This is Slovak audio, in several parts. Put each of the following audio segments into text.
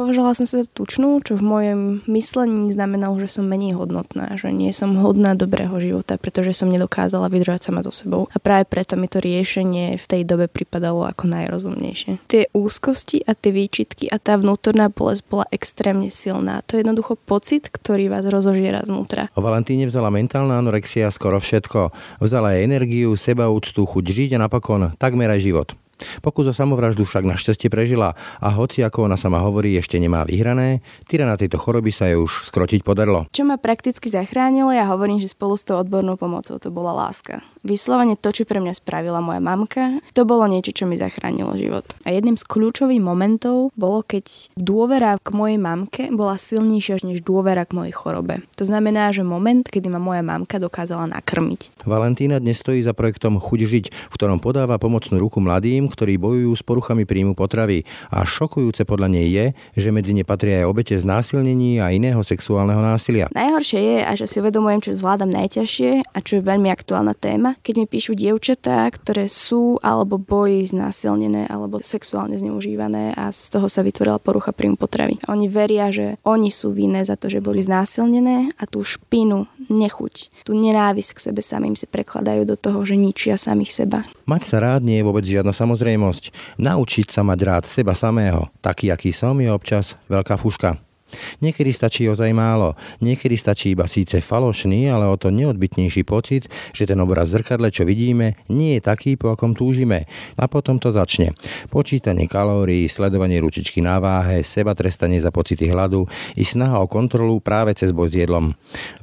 považovala som sa za tučnú, čo v mojom myslení znamenalo, že som menej hodnotná, že nie som hodná dobrého života, pretože som nedokázala vydržať sama so sebou. A práve preto mi to riešenie v tej dobe pripadalo ako najrozumnejšie. Tie úzkosti a tie výčitky a tá vnútorná bolesť bola extrémne silná. To je jednoducho pocit, ktorý vás rozožiera znútra. O Valentíne vzala mentálna anorexia skoro všetko. Vzala aj energiu, sebaúctu, chuť žiť a napokon takmer aj život. Pokus o samovraždu však našťastie prežila a hoci ako ona sama hovorí ešte nemá vyhrané, tyrana tejto choroby sa jej už skrotiť podarilo. Čo ma prakticky zachránilo, ja hovorím, že spolu s tou odbornou pomocou to bola láska. Vyslovene to, čo pre mňa spravila moja mamka, to bolo niečo, čo mi zachránilo život. A jedným z kľúčových momentov bolo, keď dôvera k mojej mamke bola silnejšia než dôvera k mojej chorobe. To znamená, že moment, kedy ma moja mamka dokázala nakrmiť. Valentína dnes stojí za projektom Chuť žiť, v ktorom podáva pomocnú ruku mladým, ktorí bojujú s poruchami príjmu potravy. A šokujúce podľa nej je, že medzi ne patria aj obete znásilnení a iného sexuálneho násilia. Najhoršie je, a že si uvedomujem, čo zvládam najťažšie a čo je veľmi aktuálna téma, keď mi píšu dievčatá, ktoré sú alebo boli znásilnené alebo sexuálne zneužívané a z toho sa vytvorila porucha príjmu potravy. Oni veria, že oni sú vinné za to, že boli znásilnené a tú špinu, nechuť, tú nenávisť k sebe samým si prekladajú do toho, že ničia samých seba. Mať sa rád nie je vôbec žiadna samozrejmosť. Naučiť sa mať rád seba samého, taký aký som, je občas veľká fuška. Niekedy stačí ozaj málo, niekedy stačí iba síce falošný, ale o to neodbitnejší pocit, že ten obraz zrkadle, čo vidíme, nie je taký, po akom túžime. A potom to začne. Počítanie kalórií, sledovanie ručičky na váhe, seba trestanie za pocity hladu i snaha o kontrolu práve cez boj s jedlom.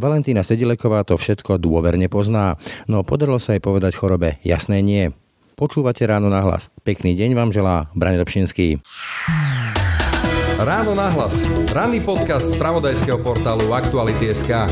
Valentína Sedileková to všetko dôverne pozná, no podarilo sa jej povedať chorobe jasné nie. Počúvate ráno na hlas. Pekný deň vám želá Brane Dobšinský. Ráno nahlas. Ranný podcast z pravodajského portálu Aktuality.sk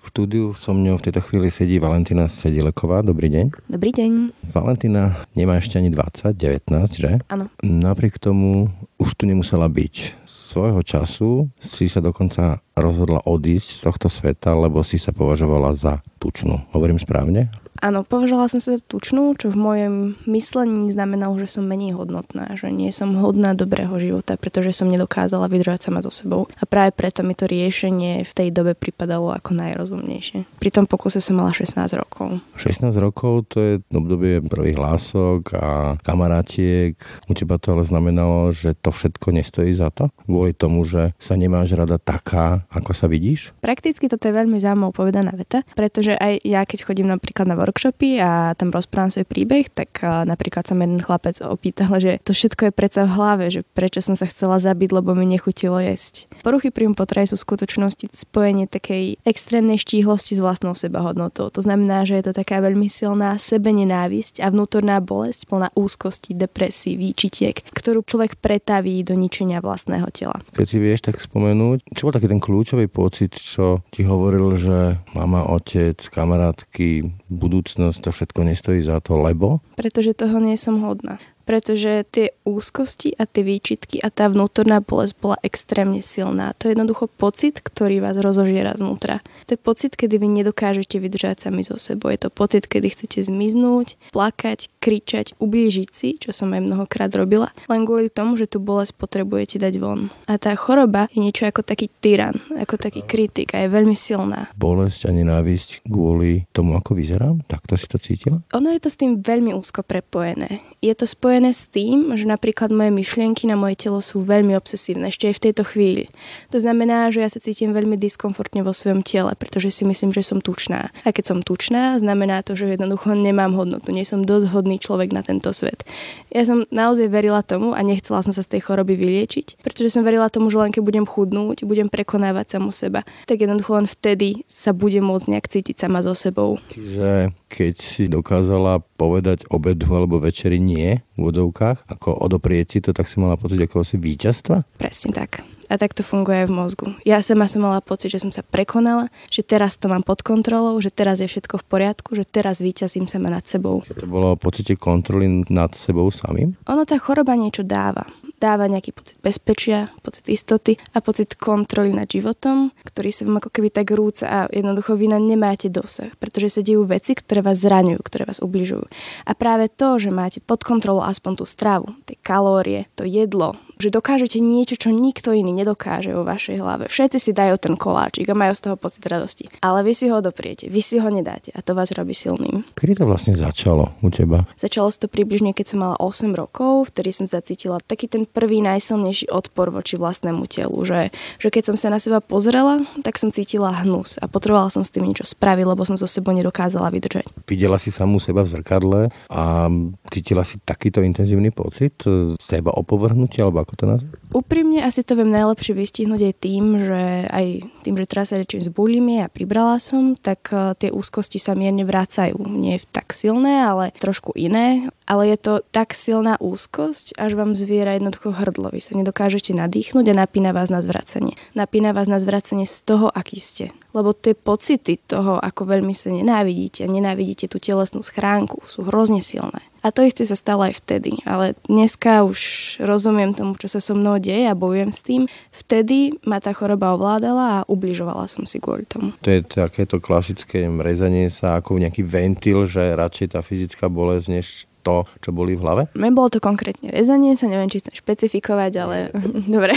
V štúdiu so mňou v tejto chvíli sedí Valentina Sedileková. Dobrý deň. Dobrý deň. Valentina nemá ešte ani 20, 19, že? Áno. Napriek tomu už tu nemusela byť. Svojho času si sa dokonca rozhodla odísť z tohto sveta, lebo si sa považovala za tučnú. Hovorím správne? Áno, považovala som sa za tučnú, čo v mojom myslení znamenalo, že som menej hodnotná, že nie som hodná dobrého života, pretože som nedokázala vydržať sama so sebou. A práve preto mi to riešenie v tej dobe pripadalo ako najrozumnejšie. Pri tom pokuse som mala 16 rokov. 16 rokov to je obdobie prvých hlások a kamarátiek. U teba to ale znamenalo, že to všetko nestojí za to? Kvôli tomu, že sa nemáš rada taká, ako sa vidíš? Prakticky toto je veľmi zaujímavé povedaná veta, pretože aj ja, keď chodím napríklad na workshopy a tam rozprávam svoj príbeh, tak napríklad sa jeden chlapec opýtal, že to všetko je predsa v hlave, že prečo som sa chcela zabiť, lebo mi nechutilo jesť. Poruchy príjmu potravy sú v skutočnosti spojenie takej extrémnej štíhlosti s vlastnou sebahodnotou. To znamená, že je to taká veľmi silná sebenenávisť a vnútorná bolesť plná úzkosti, depresí, výčitiek, ktorú človek pretaví do ničenia vlastného tela. Keď si vieš tak spomenúť, čo bol taký ten kľúčový pocit, čo ti hovoril, že mama, otec, kamarátky budú budúcnosť to všetko nestojí za to, lebo? Pretože toho nie som hodná pretože tie úzkosti a tie výčitky a tá vnútorná bolesť bola extrémne silná. To je jednoducho pocit, ktorý vás rozožiera znútra. To je pocit, kedy vy nedokážete vydržať sami zo sebou. Je to pocit, kedy chcete zmiznúť, plakať, kričať, ublížiť si, čo som aj mnohokrát robila, len kvôli tomu, že tú bolesť potrebujete dať von. A tá choroba je niečo ako taký tyran, ako taký kritik a je veľmi silná. Bolesť a nenávisť kvôli tomu, ako vyzerám? Takto si to cítila? Ono je to s tým veľmi úzko prepojené. Je to spojené spojené s tým, že napríklad moje myšlienky na moje telo sú veľmi obsesívne, ešte aj v tejto chvíli. To znamená, že ja sa cítim veľmi diskomfortne vo svojom tele, pretože si myslím, že som tučná. A keď som tučná, znamená to, že jednoducho nemám hodnotu, nie som dosť hodný človek na tento svet. Ja som naozaj verila tomu a nechcela som sa z tej choroby vyliečiť, pretože som verila tomu, že len keď budem chudnúť, budem prekonávať samu seba, tak jednoducho len vtedy sa budem môcť nejak cítiť sama so sebou. Čiže keď si dokázala povedať obedu alebo večeri nie v vodovkách, ako odoprieť si to, tak si mala pocit ako si víťazstva? Presne tak. A tak to funguje aj v mozgu. Ja sama som mala pocit, že som sa prekonala, že teraz to mám pod kontrolou, že teraz je všetko v poriadku, že teraz víťazím sama nad sebou. To bolo pocite kontroly nad sebou samým? Ono tá choroba niečo dáva dáva nejaký pocit bezpečia, pocit istoty a pocit kontroly nad životom, ktorý sa vám ako keby tak rúca a jednoducho vy na nemáte dosah, pretože sa dejú veci, ktoré vás zraňujú, ktoré vás ubližujú. A práve to, že máte pod kontrolou aspoň tú stravu, tie kalórie, to jedlo, že dokážete niečo, čo nikto iný nedokáže vo vašej hlave. Všetci si dajú ten koláčik a majú z toho pocit radosti. Ale vy si ho odopriete, vy si ho nedáte a to vás robí silným. Kedy to vlastne začalo u teba? Začalo to približne, keď som mala 8 rokov, vtedy som zacítila taký ten prvý najsilnejší odpor voči vlastnému telu, že, že keď som sa na seba pozrela, tak som cítila hnus a potrebovala som s tým niečo spraviť, lebo som so sebou nedokázala vydržať. Videla si samú seba v zrkadle a cítila si takýto intenzívny pocit seba opovrhnutia, alebo ako to nazvať? Úprimne asi to viem najlepšie vystihnúť aj tým, že aj tým, že teraz sa liečím z bulimie a pribrala som, tak eh, tie úzkosti sa mierne vrácajú. Nie tak silné, ale trošku iné. Ale je to tak silná úzkosť, až vám zviera jednoducho hrdlo. Vy sa nedokážete nadýchnuť a napína vás na zvracanie. Napína vás na zvracanie z toho, aký ste. Lebo tie pocity toho, ako veľmi sa nenávidíte a nenávidíte tú telesnú schránku, sú hrozne silné. A to isté sa stalo aj vtedy. Ale dneska už rozumiem tomu, čo sa so mnou deje a bojujem s tým. Vtedy ma tá choroba ovládala a ubližovala som si kvôli tomu. To je takéto klasické rezanie sa ako nejaký ventil, že radšej tá fyzická bolesť, než to, čo boli v hlave? Bolo to konkrétne rezanie, sa neviem, či chcem špecifikovať, ale dobre.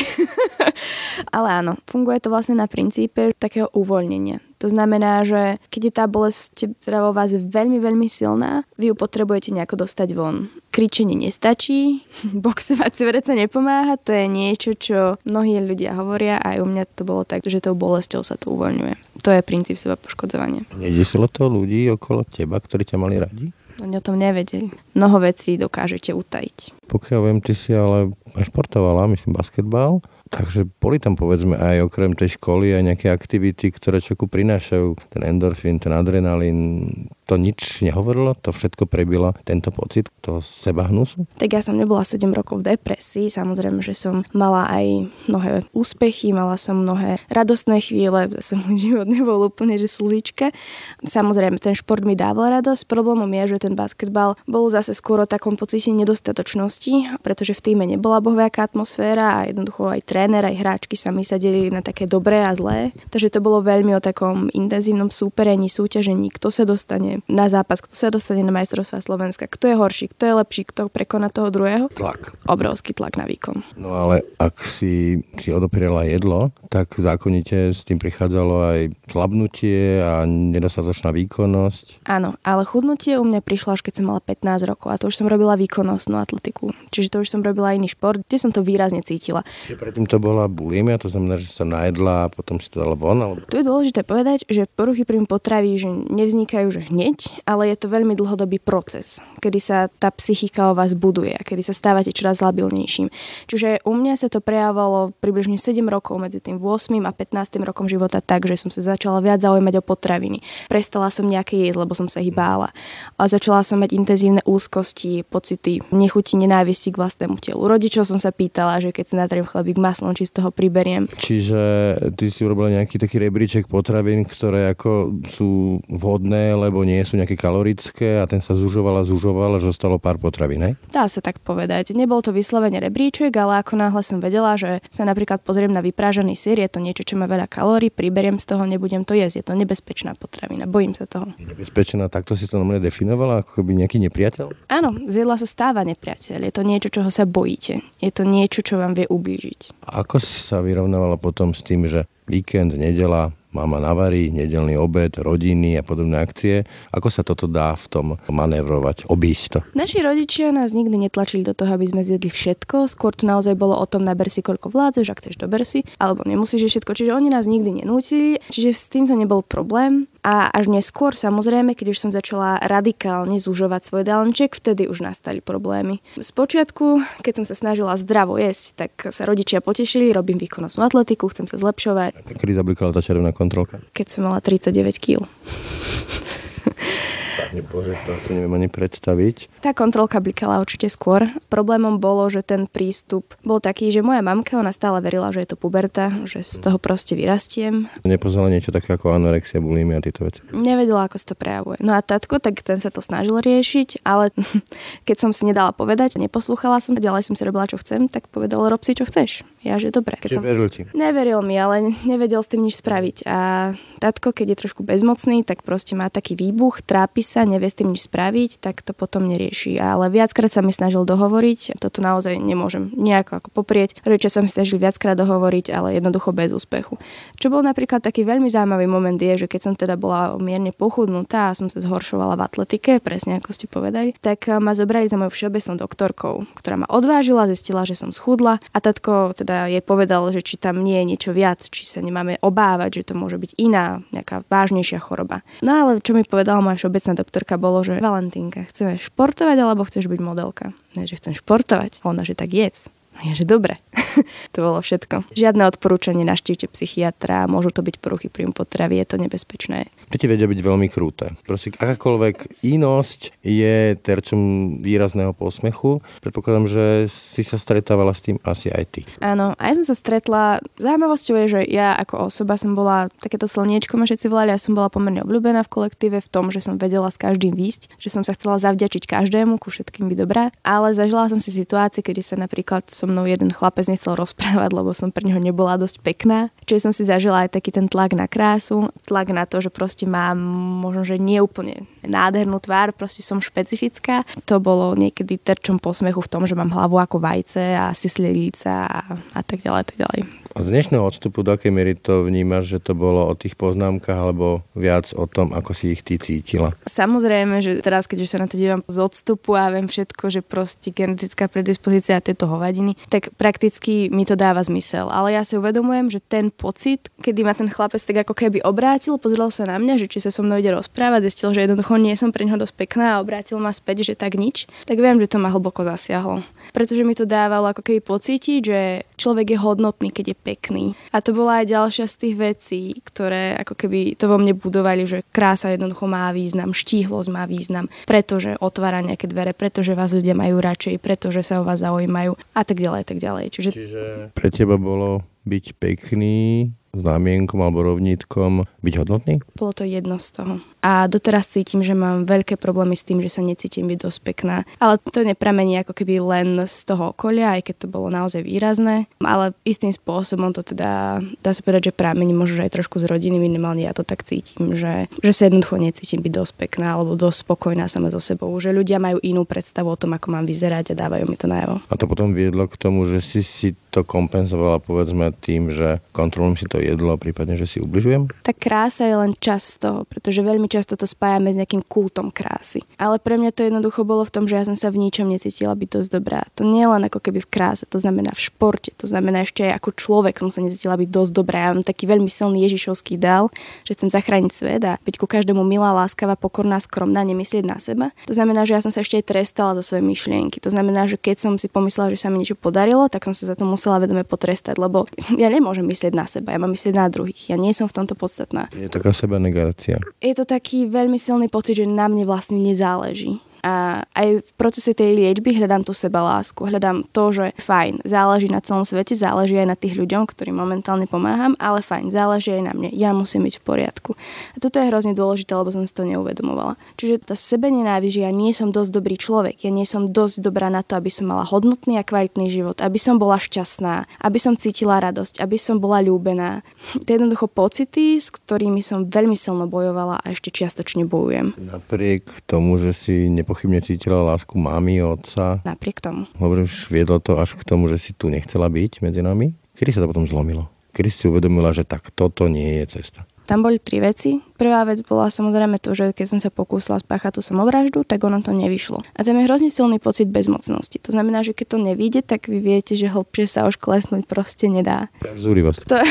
ale áno, funguje to vlastne na princípe takého uvoľnenia. To znamená, že keď je tá bolesť teda vo vás veľmi, veľmi silná, vy ju potrebujete nejako dostať von. Kričenie nestačí, boxovať si sa nepomáha, to je niečo, čo mnohí ľudia hovoria a aj u mňa to bolo tak, že tou bolesťou sa to uvoľňuje. To je princíp seba poškodzovania. Nedesilo to ľudí okolo teba, ktorí ťa mali radi? Oni o tom nevedeli. Mnoho vecí dokážete utajiť. Pokiaľ viem, ty si ale aj športovala, myslím basketbal. Takže boli tam povedzme aj okrem tej školy aj nejaké aktivity, ktoré človeku prinášajú ten endorfín, ten adrenalín. To nič nehovorilo? To všetko prebilo tento pocit toho seba hnusu? Tak ja som nebola 7 rokov v depresii. Samozrejme, že som mala aj mnohé úspechy, mala som mnohé radostné chvíle. Zase môj život nebol úplne, že slzička. Samozrejme, ten šport mi dával radosť. Problémom je, že ten basketbal bol zase skôr o takom pocite nedostatočnosti, pretože v týme nebola bohviaká atmosféra a jednoducho aj tréner, aj hráčky sa mi sa delili na také dobré a zlé. Takže to bolo veľmi o takom intenzívnom súperení, súťažení, kto sa dostane na zápas, kto sa dostane na majstrovstvá Slovenska, kto je horší, kto je lepší, kto prekoná toho druhého. Tlak. Obrovský tlak na výkon. No ale ak si, si odoprela jedlo, tak zákonite s tým prichádzalo aj slabnutie a nedostatočná výkonnosť. Áno, ale chudnutie u mňa prišlo až keď som mala 15 rokov a to už som robila výkonnostnú atletiku. Čiže to už som robila iný šport, kde som to výrazne cítila. Čiže predtým to bola bulimia, to znamená, že sa najedla a potom si to dala von? Alebo... Tu je dôležité povedať, že poruchy príjmu potravy že nevznikajú že hneď, ale je to veľmi dlhodobý proces, kedy sa tá psychika o vás buduje a kedy sa stávate čoraz labilnejším. Čiže u mňa sa to prejavovalo približne 7 rokov medzi tým 8 a 15 rokom života tak, že som sa začala viac zaujímať o potraviny. Prestala som nejaké jesť, lebo som sa ich bála. A začala som mať intenzívne úzkosti, pocity nechuti, nenávisti k vlastnému telu. Rodičov som sa pýtala, že keď si natriem chlebík maslom, či z toho priberiem. Čiže ty si urobila nejaký taký rebríček potravín, ktoré ako sú vhodné, lebo nie sú nejaké kalorické a ten sa zužoval a zužoval, až zostalo pár potravín, hej? Dá sa tak povedať. Nebol to vyslovene rebríček, ale ako náhle som vedela, že sa napríklad pozriem na vyprážaný sír, je to niečo, čo má veľa kalórií, priberiem z toho, nebudem to jesť. Je to nebezpečná potravina, bojím sa toho. Nebezpečná, takto si to normálne definovala, ako by nejaký nepriateľ? Áno, z jedla sa stáva nepriateľ. Je to niečo, čoho sa bojíte. Je to niečo, čo vám vie ublížiť. Ako sa vyrovnávala potom s tým, že víkend, nedela, mama navarí, nedelný obed, rodiny a podobné akcie. Ako sa toto dá v tom manévrovať, obísť to? Naši rodičia nás nikdy netlačili do toho, aby sme zjedli všetko. Skôr to naozaj bolo o tom, naber si koľko vládzeš, ak chceš dober si, alebo nemusíš všetko. Čiže oni nás nikdy nenútili, čiže s týmto nebol problém. A až neskôr, samozrejme, keď už som začala radikálne zužovať svoj dálniček, vtedy už nastali problémy. Spočiatku, keď som sa snažila zdravo jesť, tak sa rodičia potešili, robím výkonnostnú atletiku, chcem sa zlepšovať. Kedy zablikala tá červená kontrolka? Keď som mala 39 kg. Pane Bože, to asi neviem ani predstaviť. Tá kontrolka blikala určite skôr. Problémom bolo, že ten prístup bol taký, že moja mamka, ona stále verila, že je to puberta, že z toho proste vyrastiem. Nepoznala niečo také ako anorexia, bulimia a tieto veci? Nevedela, ako sa to prejavuje. No a tatko, tak ten sa to snažil riešiť, ale keď som si nedala povedať, neposlúchala som, ďalej som si robila, čo chcem, tak povedal, rob si, čo chceš. Ja, že dobre. Keď som... veril ti? Neveril mi, ale nevedel s tým nič spraviť. A tatko, keď je trošku bezmocný, tak proste má taký výbuch, trápi sa, nevie s tým nič spraviť, tak to potom nerieši. Ale viackrát sa mi snažil dohovoriť, toto naozaj nemôžem nejako ako poprieť. Rodičia sa mi snažili viackrát dohovoriť, ale jednoducho bez úspechu. Čo bol napríklad taký veľmi zaujímavý moment je, že keď som teda bola mierne pochudnutá a som sa zhoršovala v atletike, presne ako ste povedali, tak ma zobrali za mojou všeobecnou doktorkou, ktorá ma odvážila, zistila, že som schudla a tatko teda jej povedal, že či tam nie je niečo viac, či sa nemáme obávať, že to môže byť iná, nejaká vážnejšia choroba. No ale čo mi povedala moja všeobecná doktorka bolo, že Valentínka, chceš športovať alebo chceš byť modelka? Ne, že chcem športovať. Ona, že tak jedz. Ja, že dobre. to bolo všetko. Žiadne odporúčanie, naštívte psychiatra, môžu to byť poruchy príjmu potravy, je to nebezpečné. Deti vedia byť veľmi krúte. Proste akákoľvek inosť je terčom výrazného posmechu. Predpokladám, že si sa stretávala s tým asi aj ty. Áno, aj som sa stretla. Zaujímavosťou je, že ja ako osoba som bola takéto slniečko, ma všetci volali, ja som bola pomerne obľúbená v kolektíve v tom, že som vedela s každým výsť, že som sa chcela zavďačiť každému, ku všetkým by dobrá. Ale zažila som si situácie, kedy sa napríklad som mnou jeden chlapec nechcel rozprávať, lebo som pre neho nebola dosť pekná. Čiže som si zažila aj taký ten tlak na krásu, tlak na to, že proste mám možno, že neúplne nádhernú tvár, proste som špecifická. To bolo niekedy terčom posmechu v tom, že mám hlavu ako vajce a syslilica a, a tak ďalej, tak ďalej. Z dnešného odstupu, do akej miery to vnímaš, že to bolo o tých poznámkach alebo viac o tom, ako si ich ty cítila? Samozrejme, že teraz, keď sa na to dívam z odstupu a viem všetko, že proste genetická predispozícia a tieto hovadiny, tak prakticky mi to dáva zmysel. Ale ja si uvedomujem, že ten pocit, kedy ma ten chlapec tak ako keby obrátil, pozrel sa na mňa, že či sa so mnou ide rozprávať, zistil, že jednoducho nie som pre neho dosť pekná a obrátil ma späť, že tak nič, tak viem, že to ma hlboko zasiahlo pretože mi to dávalo ako keby pocítiť, že človek je hodnotný, keď je pekný. A to bola aj ďalšia z tých vecí, ktoré ako keby to vo mne budovali, že krása jednoducho má význam, štíhlosť má význam, pretože otvára nejaké dvere, pretože vás ľudia majú radšej, pretože sa o vás zaujímajú a tak ďalej, tak ďalej. Čiže, Čiže pre teba bolo byť pekný znamienkom alebo rovnítkom byť hodnotný? Bolo to jedno z toho a doteraz cítim, že mám veľké problémy s tým, že sa necítim byť dosť pekná. Ale to nepramení ako keby len z toho okolia, aj keď to bolo naozaj výrazné, ale istým spôsobom to teda dá sa povedať, že pramení možno aj trošku z rodiny, minimálne ja to tak cítim, že, že sa jednoducho necítim byť dosť pekná alebo dosť spokojná sama so sebou, že ľudia majú inú predstavu o tom, ako mám vyzerať a dávajú mi to najavo. A to potom viedlo k tomu, že si si to kompenzovala povedzme tým, že kontrolujem si to jedlo, prípadne, že si ubližujem? Tak krása je len čas toho, pretože veľmi často to spájame s nejakým kultom krásy. Ale pre mňa to jednoducho bolo v tom, že ja som sa v ničom necítila byť dosť dobrá. To nie je len ako keby v kráse, to znamená v športe, to znamená ešte aj ako človek som sa necítila byť dosť dobrá. Ja mám taký veľmi silný ježišovský dal, že chcem zachrániť svet a byť ku každému milá, láskavá, pokorná, skromná, nemyslieť na seba. To znamená, že ja som sa ešte aj trestala za svoje myšlienky. To znamená, že keď som si pomyslela, že sa mi niečo podarilo, tak som sa za to musela vedome potrestať, lebo ja nemôžem myslieť na seba, ja mám myslieť na druhých. Ja nie som v tomto podstatná. Je taká seba negácia. Je to tak taký veľmi silný pocit, že na mne vlastne nezáleží a aj v procese tej liečby hľadám tú seba lásku, hľadám to, že fajn, záleží na celom svete, záleží aj na tých ľuďom, ktorým momentálne pomáham, ale fajn, záleží aj na mne, ja musím byť v poriadku. A toto je hrozne dôležité, lebo som si to neuvedomovala. Čiže tá sebe nenávisť, ja nie som dosť dobrý človek, ja nie som dosť dobrá na to, aby som mala hodnotný a kvalitný život, aby som bola šťastná, aby som cítila radosť, aby som bola ľúbená. To je jednoducho pocity, s ktorými som veľmi silno bojovala a ešte čiastočne bojujem. Napriek tomu, že si nepochybne cítila lásku mami, otca. Napriek tomu. Hovoríš, viedlo to až k tomu, že si tu nechcela byť medzi nami? Kedy sa to potom zlomilo? Kedy si uvedomila, že tak toto nie je cesta? Tam boli tri veci. Prvá vec bola samozrejme to, že keď som sa pokúsila spáchať tú samovraždu, tak ono to nevyšlo. A tam je hrozne silný pocit bezmocnosti. To znamená, že keď to nevíde, tak vy viete, že hlbšie sa už klesnúť proste nedá. Zúrivosť. To...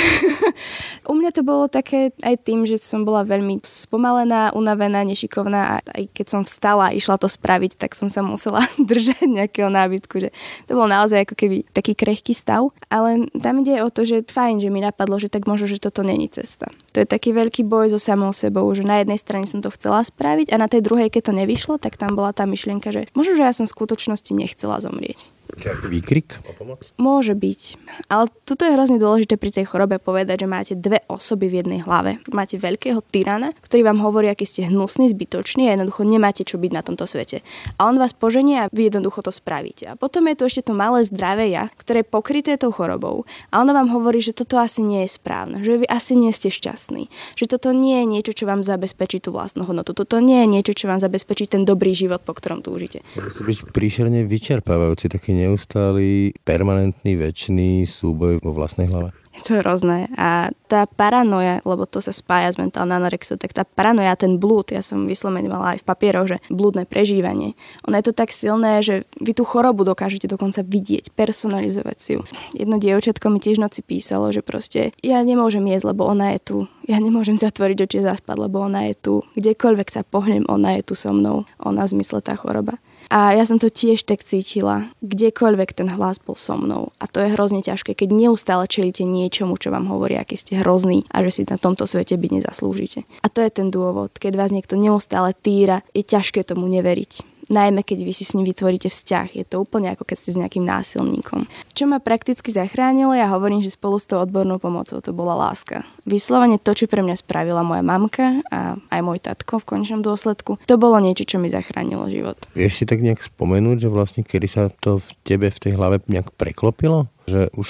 U mňa to bolo také aj tým, že som bola veľmi spomalená, unavená, nešikovná a aj keď som vstala a išla to spraviť, tak som sa musela držať nejakého nábytku, že to bol naozaj ako keby taký krehký stav. Ale tam ide o to, že fajn, že mi napadlo, že tak možno, že toto není cesta. To je taký veľký boj so samou sebou, že na jednej strane som to chcela spraviť a na tej druhej, keď to nevyšlo, tak tam bola tá myšlienka, že možno, že ja som v skutočnosti nechcela zomrieť Čiže výkrik o pomoc? Môže byť. Ale toto je hrozne dôležité pri tej chorobe povedať, že máte dve osoby v jednej hlave. Máte veľkého tyrana, ktorý vám hovorí, aký ste hnusný, zbytočný a jednoducho nemáte čo byť na tomto svete. A on vás poženie a vy jednoducho to spravíte. A potom je tu ešte to malé zdravé ja, ktoré je pokryté tou chorobou. A ono vám hovorí, že toto asi nie je správne, že vy asi nie ste šťastní, že toto nie je niečo, čo vám zabezpečí tú vlastnú hodnotu. Toto nie je niečo, čo vám zabezpečí ten dobrý život, po ktorom túžite. Musí byť príšerne vyčerpávajúci, taký neustály, permanentný, väčší súboj vo vlastnej hlave. Je to hrozné. A tá paranoja, lebo to sa spája s mentálnou anorexiou, tak tá paranoja, ten blúd, ja som vyslovene mala aj v papieroch, že blúdne prežívanie. Ono je to tak silné, že vy tú chorobu dokážete dokonca vidieť, personalizovať si ju. Jedno dievčatko mi tiež noci písalo, že proste ja nemôžem jesť, lebo ona je tu. Ja nemôžem zatvoriť oči zaspať, lebo ona je tu. Kdekoľvek sa pohnem, ona je tu so mnou. Ona v zmysle tá choroba. A ja som to tiež tak cítila. Kdekoľvek ten hlas bol so mnou. A to je hrozne ťažké, keď neustále čelíte niečomu, čo vám hovorí, aký ste hrozný a že si na tomto svete byť nezaslúžite. A to je ten dôvod. Keď vás niekto neustále týra, je ťažké tomu neveriť najmä keď vy si s ním vytvoríte vzťah. Je to úplne ako keď ste s nejakým násilníkom. Čo ma prakticky zachránilo, ja hovorím, že spolu s tou odbornou pomocou to bola láska. Vyslovene to, čo pre mňa spravila moja mamka a aj môj tatko v končnom dôsledku, to bolo niečo, čo mi zachránilo život. Vieš si tak nejak spomenúť, že vlastne kedy sa to v tebe v tej hlave nejak preklopilo? že už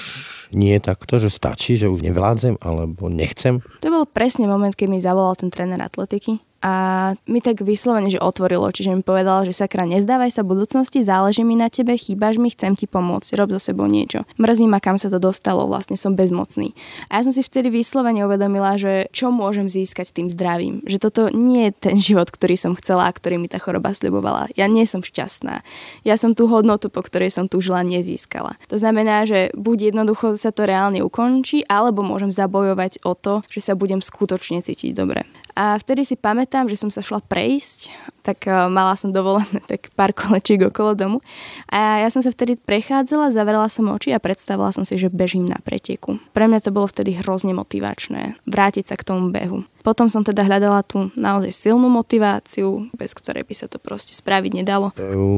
nie je takto, že stačí, že už nevládzem alebo nechcem? To bol presne moment, keď mi zavolal ten tréner atletiky a mi tak vyslovene, že otvorilo, čiže mi povedal, že sakra, nezdávaj sa budúcnosti, záleží mi na tebe, chýbaš mi, chcem ti pomôcť, rob so sebou niečo. Mrzí ma, kam sa to dostalo, vlastne som bezmocný. A ja som si vtedy vyslovene uvedomila, že čo môžem získať tým zdravím. Že toto nie je ten život, ktorý som chcela a ktorý mi tá choroba sľubovala. Ja nie som šťastná. Ja som tú hodnotu, po ktorej som túžila, nezískala. To znamená, že buď jednoducho sa to reálne ukončí, alebo môžem zabojovať o to, že sa budem skutočne cítiť dobre. A vtedy si pamätám, že som sa šla prejsť tak uh, mala som dovolené tak pár kolečiek okolo domu. A ja som sa vtedy prechádzala, zavrela som oči a predstavila som si, že bežím na preteku. Pre mňa to bolo vtedy hrozne motivačné, vrátiť sa k tomu behu. Potom som teda hľadala tú naozaj silnú motiváciu, bez ktorej by sa to proste spraviť nedalo.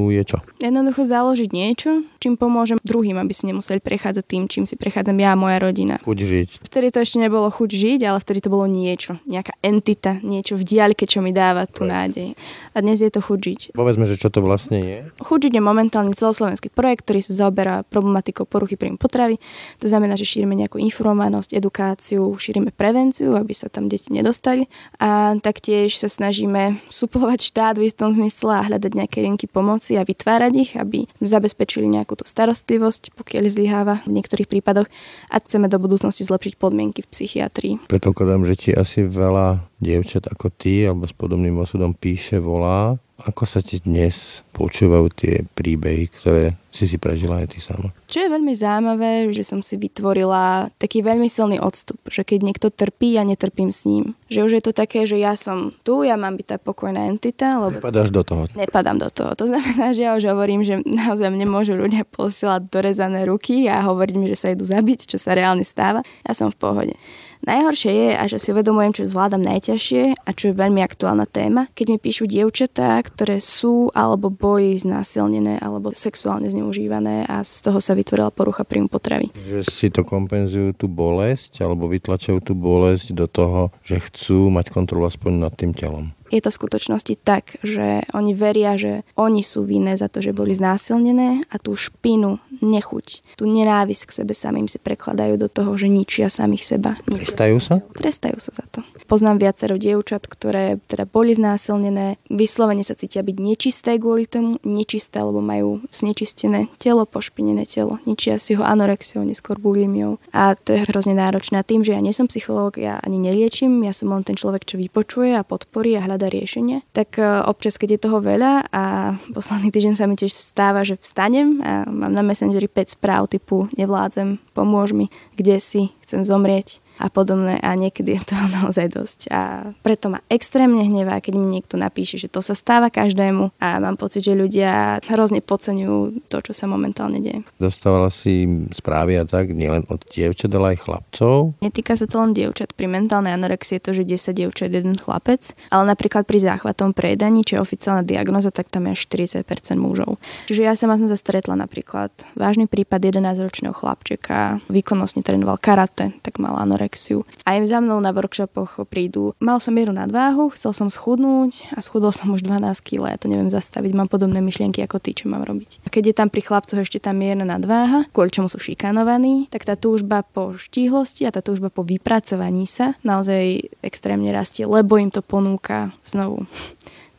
Je čo? Jednoducho založiť niečo, čím pomôžem druhým, aby si nemuseli prechádzať tým, čím si prechádzam ja a moja rodina. Chuť žiť. Vtedy to ešte nebolo chuť žiť, ale vtedy to bolo niečo, nejaká entita, niečo v diaľke, čo mi dáva tú nádej. A a dnes je to Chudžiť. Povedzme, že čo to vlastne je? Chudžiť je momentálny celoslovenský projekt, ktorý sa zaoberá problematikou poruchy príjmu potravy. To znamená, že šírime nejakú informovanosť, edukáciu, šírime prevenciu, aby sa tam deti nedostali. A taktiež sa snažíme suplovať štát v istom zmysle a hľadať nejaké linky pomoci a vytvárať ich, aby zabezpečili nejakú tú starostlivosť, pokiaľ zlyháva v niektorých prípadoch a chceme do budúcnosti zlepšiť podmienky v psychiatrii. Predpokladám, že ti asi veľa dievčat ako ty alebo s podobným osudom píše, volá. Ako sa ti dnes počúvajú tie príbehy, ktoré si si prežila aj ty sama? Čo je veľmi zaujímavé, že som si vytvorila taký veľmi silný odstup, že keď niekto trpí, ja netrpím s ním. Že už je to také, že ja som tu, ja mám byť tá pokojná entita. Lebo... Nepadáš do toho. Nepadám do toho. To znamená, že ja už hovorím, že naozaj nemôžu ľudia posielať dorezané ruky a hovoriť mi, že sa idú zabiť, čo sa reálne stáva. Ja som v pohode. Najhoršie je, a že si uvedomujem, čo zvládam najťažšie a čo je veľmi aktuálna téma, keď mi píšu dievčatá, ktoré sú alebo boli znásilnené alebo sexuálne zneužívané a z toho sa vytvorila porucha príjmu potravy. Že si to kompenzujú tú bolesť alebo vytlačajú tú bolesť do toho, že chcú mať kontrolu aspoň nad tým telom je to v skutočnosti tak, že oni veria, že oni sú vinné za to, že boli znásilnené a tú špinu, nechuť, tú nenávisť k sebe samým si prekladajú do toho, že ničia samých seba. Trestajú sa? Trestajú sa za to. Poznám viacero dievčat, ktoré teda boli znásilnené, vyslovene sa cítia byť nečisté kvôli tomu, nečisté, lebo majú znečistené telo, pošpinené telo, ničia si ho anorexiou, neskôr bulimiou. A to je hrozne náročné. A tým, že ja nie som psychológ, ja ani neliečím, ja som len ten človek, čo vypočuje a podporí a hľadá hľada riešenie. Tak e, občas, keď je toho veľa a posledný týždeň sa mi tiež stáva, že vstanem a mám na Messengeri 5 správ typu nevládzem, pomôž mi, kde si, chcem zomrieť a podobné a niekedy je to naozaj dosť. A preto ma extrémne hnevá, keď mi niekto napíše, že to sa stáva každému a mám pocit, že ľudia hrozne podceňujú to, čo sa momentálne deje. Dostávala si správy a tak nielen od dievčat, ale aj chlapcov? Netýka sa to len dievčat. Pri mentálnej anorexii je to, že 10 dievčat, jeden chlapec, ale napríklad pri záchvatom prejedaní, čo je oficiálna diagnoza, tak tam je až 40% mužov. Čiže ja sama som sa stretla napríklad vážny prípad 11-ročného chlapčeka, výkonnostne trénoval karate, tak mal anorexiu anorexiu. Aj za mnou na workshopoch prídu. Mal som mieru nadváhu, chcel som schudnúť a schudol som už 12 kg. Ja to neviem zastaviť, mám podobné myšlienky ako ty, čo mám robiť. A keď je tam pri chlapcoch ešte tá mierna nadváha, kvôli čomu sú šikanovaní, tak tá túžba po štíhlosti a tá túžba po vypracovaní sa naozaj extrémne rastie, lebo im to ponúka znovu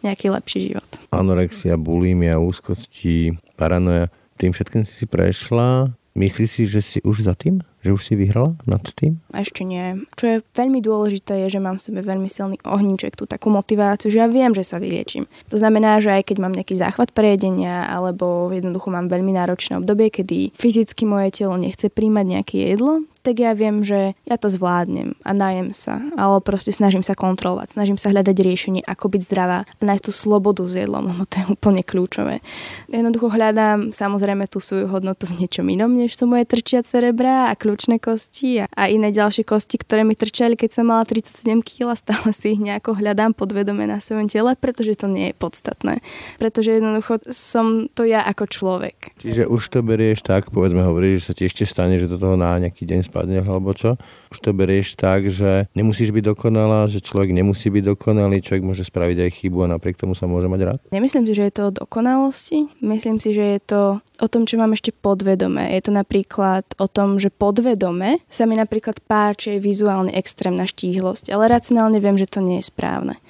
nejaký lepší život. Anorexia, bulimia, úzkosti, paranoja, tým všetkým si si prešla. Myslíš si, že si už za tým? Že už si vyhrala nad tým? Ešte nie. Čo je veľmi dôležité je, že mám v sebe veľmi silný ohníček, tú takú motiváciu, že ja viem, že sa vyliečím. To znamená, že aj keď mám nejaký záchvat prejedenia alebo jednoducho mám veľmi náročné obdobie, kedy fyzicky moje telo nechce príjmať nejaké jedlo, tak ja viem, že ja to zvládnem a najem sa, ale proste snažím sa kontrolovať, snažím sa hľadať riešenie, ako byť zdravá a nájsť tú slobodu s jedlom, lebo to je úplne kľúčové. Jednoducho hľadám samozrejme tú svoju hodnotu v niečom inom, než sú moje trčiace rebra a kľúčne kosti a, a iné ďalšie kosti, ktoré mi trčali, keď som mala 37 kg stále si ich nejako hľadám podvedome na svojom tele, pretože to nie je podstatné. Pretože jednoducho som to ja ako človek. Čiže už to berieš tak, povedzme hovoríš, že sa ti ešte stane, že do toho na nejaký deň spadne alebo čo. Už to berieš tak, že nemusíš byť dokonalá, že človek nemusí byť dokonalý, človek môže spraviť aj chybu a napriek tomu sa môže mať rád? Nemyslím si, že je to o dokonalosti. Myslím si, že je to o tom, čo mám ešte podvedome. Je to napríklad o tom, že podvedome sa mi napríklad páči vizuálne extrémna štíhlosť, ale racionálne viem, že to nie je správne.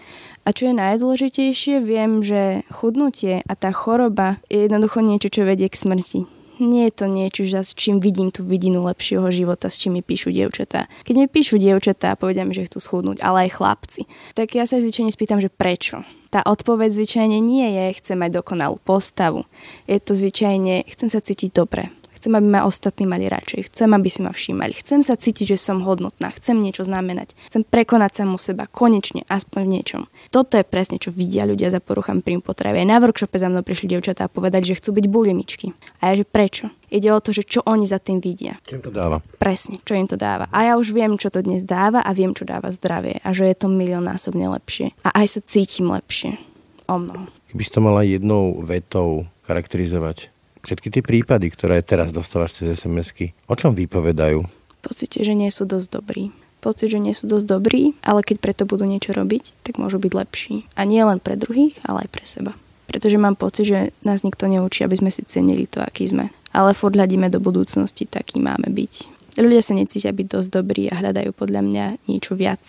A čo je najdôležitejšie, viem, že chudnutie a tá choroba je jednoducho niečo, čo vedie k smrti nie je to niečo, že s čím vidím tú vidinu lepšieho života, s čím mi píšu dievčatá. Keď mi píšu dievčatá a povedia mi, že chcú schudnúť, ale aj chlapci, tak ja sa zvyčajne spýtam, že prečo. Tá odpoveď zvyčajne nie je, chcem mať dokonalú postavu. Je to zvyčajne, chcem sa cítiť dobre Chcem, aby ma ostatní mali radšej. Chcem, aby si ma všímali. Chcem sa cítiť, že som hodnotná. Chcem niečo znamenať. Chcem prekonať samu seba. Konečne, aspoň v niečom. Toto je presne, čo vidia ľudia za poruchami príjmu potravy. Aj na workshope za mnou prišli dievčatá povedať, že chcú byť bulimičky. A ja, že prečo? Ide o to, že čo oni za tým vidia. Čo im to dáva? Presne, čo im to dáva. A ja už viem, čo to dnes dáva a viem, čo dáva zdravie. A že je to miliónnásobne lepšie. A aj sa cítim lepšie. O mnoho. Keby si to mala jednou vetou charakterizovať, Všetky tie prípady, ktoré teraz dostávaš cez SMS-ky, o čom vypovedajú? Pocite, že nie sú dosť dobrí. Pocit, že nie sú dosť dobrí, ale keď preto budú niečo robiť, tak môžu byť lepší. A nie len pre druhých, ale aj pre seba. Pretože mám pocit, že nás nikto neučí, aby sme si cenili to, aký sme. Ale furt hľadíme do budúcnosti, taký máme byť. Ľudia sa necítia byť dosť dobrí a hľadajú podľa mňa niečo viac,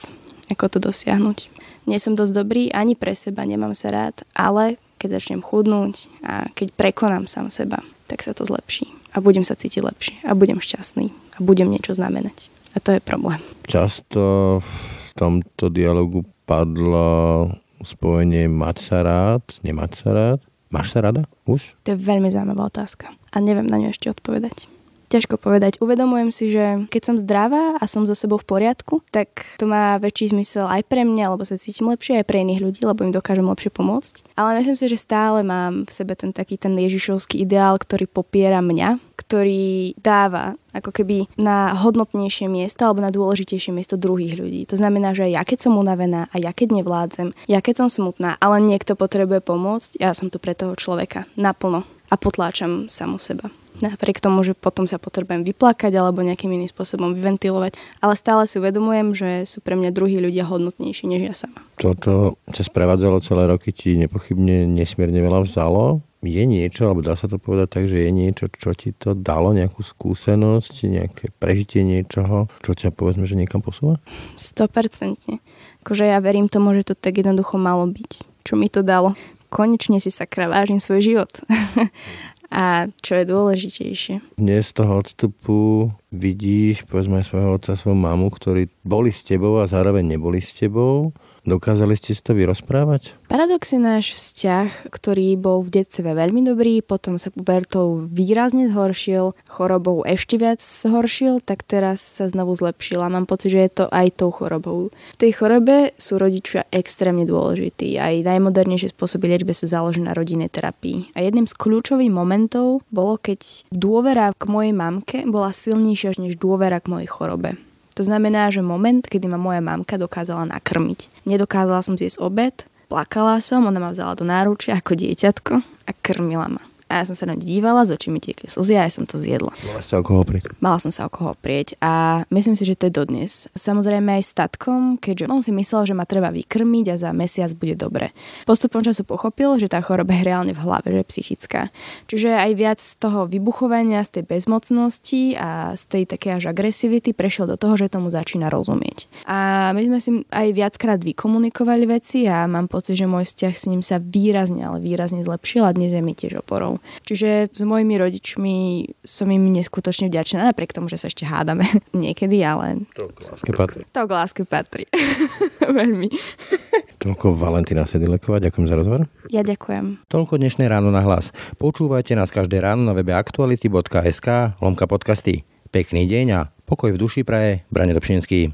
ako to dosiahnuť. Nie som dosť dobrý ani pre seba, nemám sa rád, ale keď začnem chudnúť a keď prekonám sám seba, tak sa to zlepší a budem sa cítiť lepšie a budem šťastný a budem niečo znamenať. A to je problém. Často v tomto dialogu padlo spojenie mať sa rád, nemať sa rád. Máš sa rada už? To je veľmi zaujímavá otázka a neviem na ňu ešte odpovedať. Ťažko povedať. Uvedomujem si, že keď som zdravá a som so sebou v poriadku, tak to má väčší zmysel aj pre mňa, lebo sa cítim lepšie, aj pre iných ľudí, lebo im dokážem lepšie pomôcť. Ale myslím si, že stále mám v sebe ten taký ten ježišovský ideál, ktorý popiera mňa, ktorý dáva ako keby na hodnotnejšie miesto alebo na dôležitejšie miesto druhých ľudí. To znamená, že ja keď som unavená a ja keď nevládzem, ja keď som smutná, ale niekto potrebuje pomôcť, ja som tu pre toho človeka naplno a potláčam samu seba. Napriek tomu, že potom sa potrebujem vyplakať alebo nejakým iným spôsobom vyventilovať. Ale stále si uvedomujem, že sú pre mňa druhí ľudia hodnotnejší než ja sama. Toto čo sprevádzalo celé roky ti nepochybne nesmierne veľa vzalo. Je niečo, alebo dá sa to povedať tak, že je niečo, čo ti to dalo, nejakú skúsenosť, nejaké prežitie niečoho, čo ťa povedzme, že niekam posúva? 100%. Akože ja verím tomu, že to tak jednoducho malo byť. Čo mi to dalo? Konečne si sa vážim svoj život. a čo je dôležitejšie. Dnes z toho odstupu vidíš, povedzme, svojho otca, svoju mamu, ktorí boli s tebou a zároveň neboli s tebou Dokázali ste si to vyrozprávať? Paradox je náš vzťah, ktorý bol v detstve veľmi dobrý, potom sa pubertou výrazne zhoršil, chorobou ešte viac zhoršil, tak teraz sa znovu zlepšil a mám pocit, že je to aj tou chorobou. V tej chorobe sú rodičia extrémne dôležití. Aj najmodernejšie spôsoby liečby sú založené na rodinnej terapii. A jedným z kľúčových momentov bolo, keď dôvera k mojej mamke bola silnejšia než dôvera k mojej chorobe. To znamená, že moment, kedy ma moja mamka dokázala nakrmiť. Nedokázala som zjesť obed, plakala som, ona ma vzala do náručia ako dieťatko a krmila ma. A ja som sa na ňu dívala, z očí mi tiekli slzy a ja som to zjedla. Mala sa o koho prieť? Mala som sa o koho prieť a myslím si, že to je dodnes. Samozrejme aj s tatkom, keďže on si myslel, že ma treba vykrmiť a za mesiac bude dobre. Postupom času pochopil, že tá choroba je reálne v hlave, že je psychická. Čiže aj viac z toho vybuchovania, z tej bezmocnosti a z tej také až agresivity prešiel do toho, že tomu začína rozumieť. A my sme si aj viackrát vykomunikovali veci a mám pocit, že môj vzťah s ním sa výrazne, ale výrazne zlepšil a dnes je mi tiež oporou. Čiže s mojimi rodičmi som im neskutočne vďačná, napriek tomu, že sa ešte hádame niekedy, ale... To k láske patrí. To k láske patrí. Veľmi. Toľko Valentina Sedileková, ďakujem za rozhovor. Ja ďakujem. Toľko dnešné ráno na hlas. Počúvajte nás každé ráno na webe aktuality.sk lomka podcasty. Pekný deň a pokoj v duši praje Brane Dobšinský.